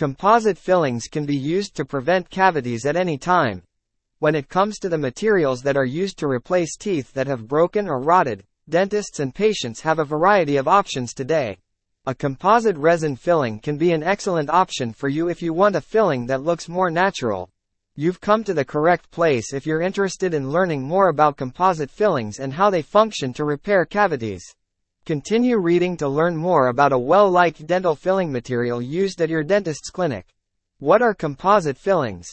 Composite fillings can be used to prevent cavities at any time. When it comes to the materials that are used to replace teeth that have broken or rotted, dentists and patients have a variety of options today. A composite resin filling can be an excellent option for you if you want a filling that looks more natural. You've come to the correct place if you're interested in learning more about composite fillings and how they function to repair cavities. Continue reading to learn more about a well-liked dental filling material used at your dentist's clinic. What are composite fillings?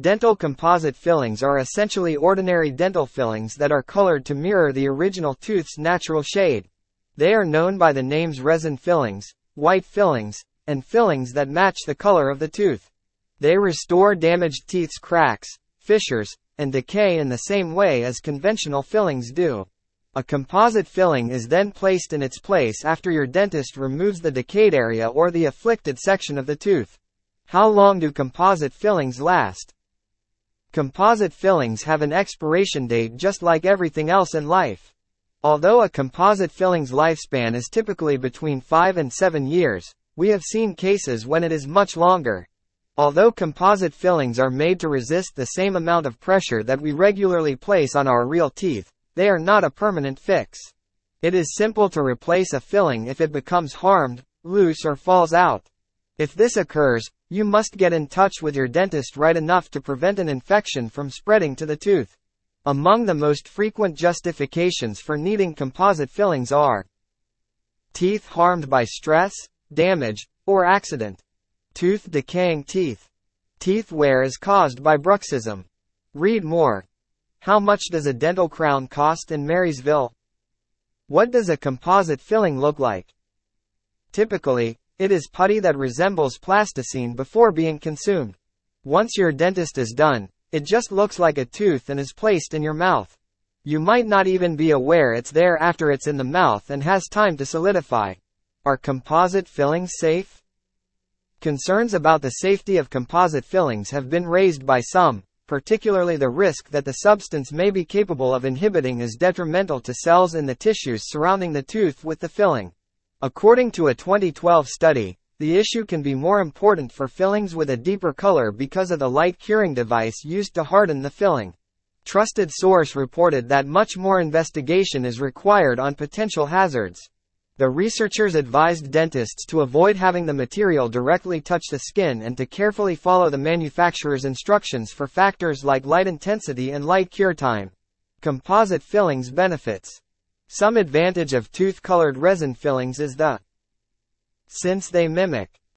Dental composite fillings are essentially ordinary dental fillings that are colored to mirror the original tooth's natural shade. They are known by the names resin fillings, white fillings, and fillings that match the color of the tooth. They restore damaged teeth's cracks, fissures, and decay in the same way as conventional fillings do. A composite filling is then placed in its place after your dentist removes the decayed area or the afflicted section of the tooth. How long do composite fillings last? Composite fillings have an expiration date just like everything else in life. Although a composite filling's lifespan is typically between 5 and 7 years, we have seen cases when it is much longer. Although composite fillings are made to resist the same amount of pressure that we regularly place on our real teeth, they are not a permanent fix. It is simple to replace a filling if it becomes harmed, loose or falls out. If this occurs, you must get in touch with your dentist right enough to prevent an infection from spreading to the tooth. Among the most frequent justifications for needing composite fillings are teeth harmed by stress, damage, or accident, tooth decaying teeth, teeth wear is caused by bruxism. Read more. How much does a dental crown cost in Marysville? What does a composite filling look like? Typically, it is putty that resembles plasticine before being consumed. Once your dentist is done, it just looks like a tooth and is placed in your mouth. You might not even be aware it's there after it's in the mouth and has time to solidify. Are composite fillings safe? Concerns about the safety of composite fillings have been raised by some, particularly the risk that the substance may be capable of inhibiting is detrimental to cells in the tissues surrounding the tooth with the filling. According to a 2012 study, the issue can be more important for fillings with a deeper color because of the light curing device used to harden the filling. Trusted source reported that much more investigation is required on potential hazards. The researchers advised dentists to avoid having the material directly touch the skin and to carefully follow the manufacturer's instructions for factors like light intensity and light cure time. Composite fillings benefits. Some advantage of tooth-colored resin fillings is that since they mimic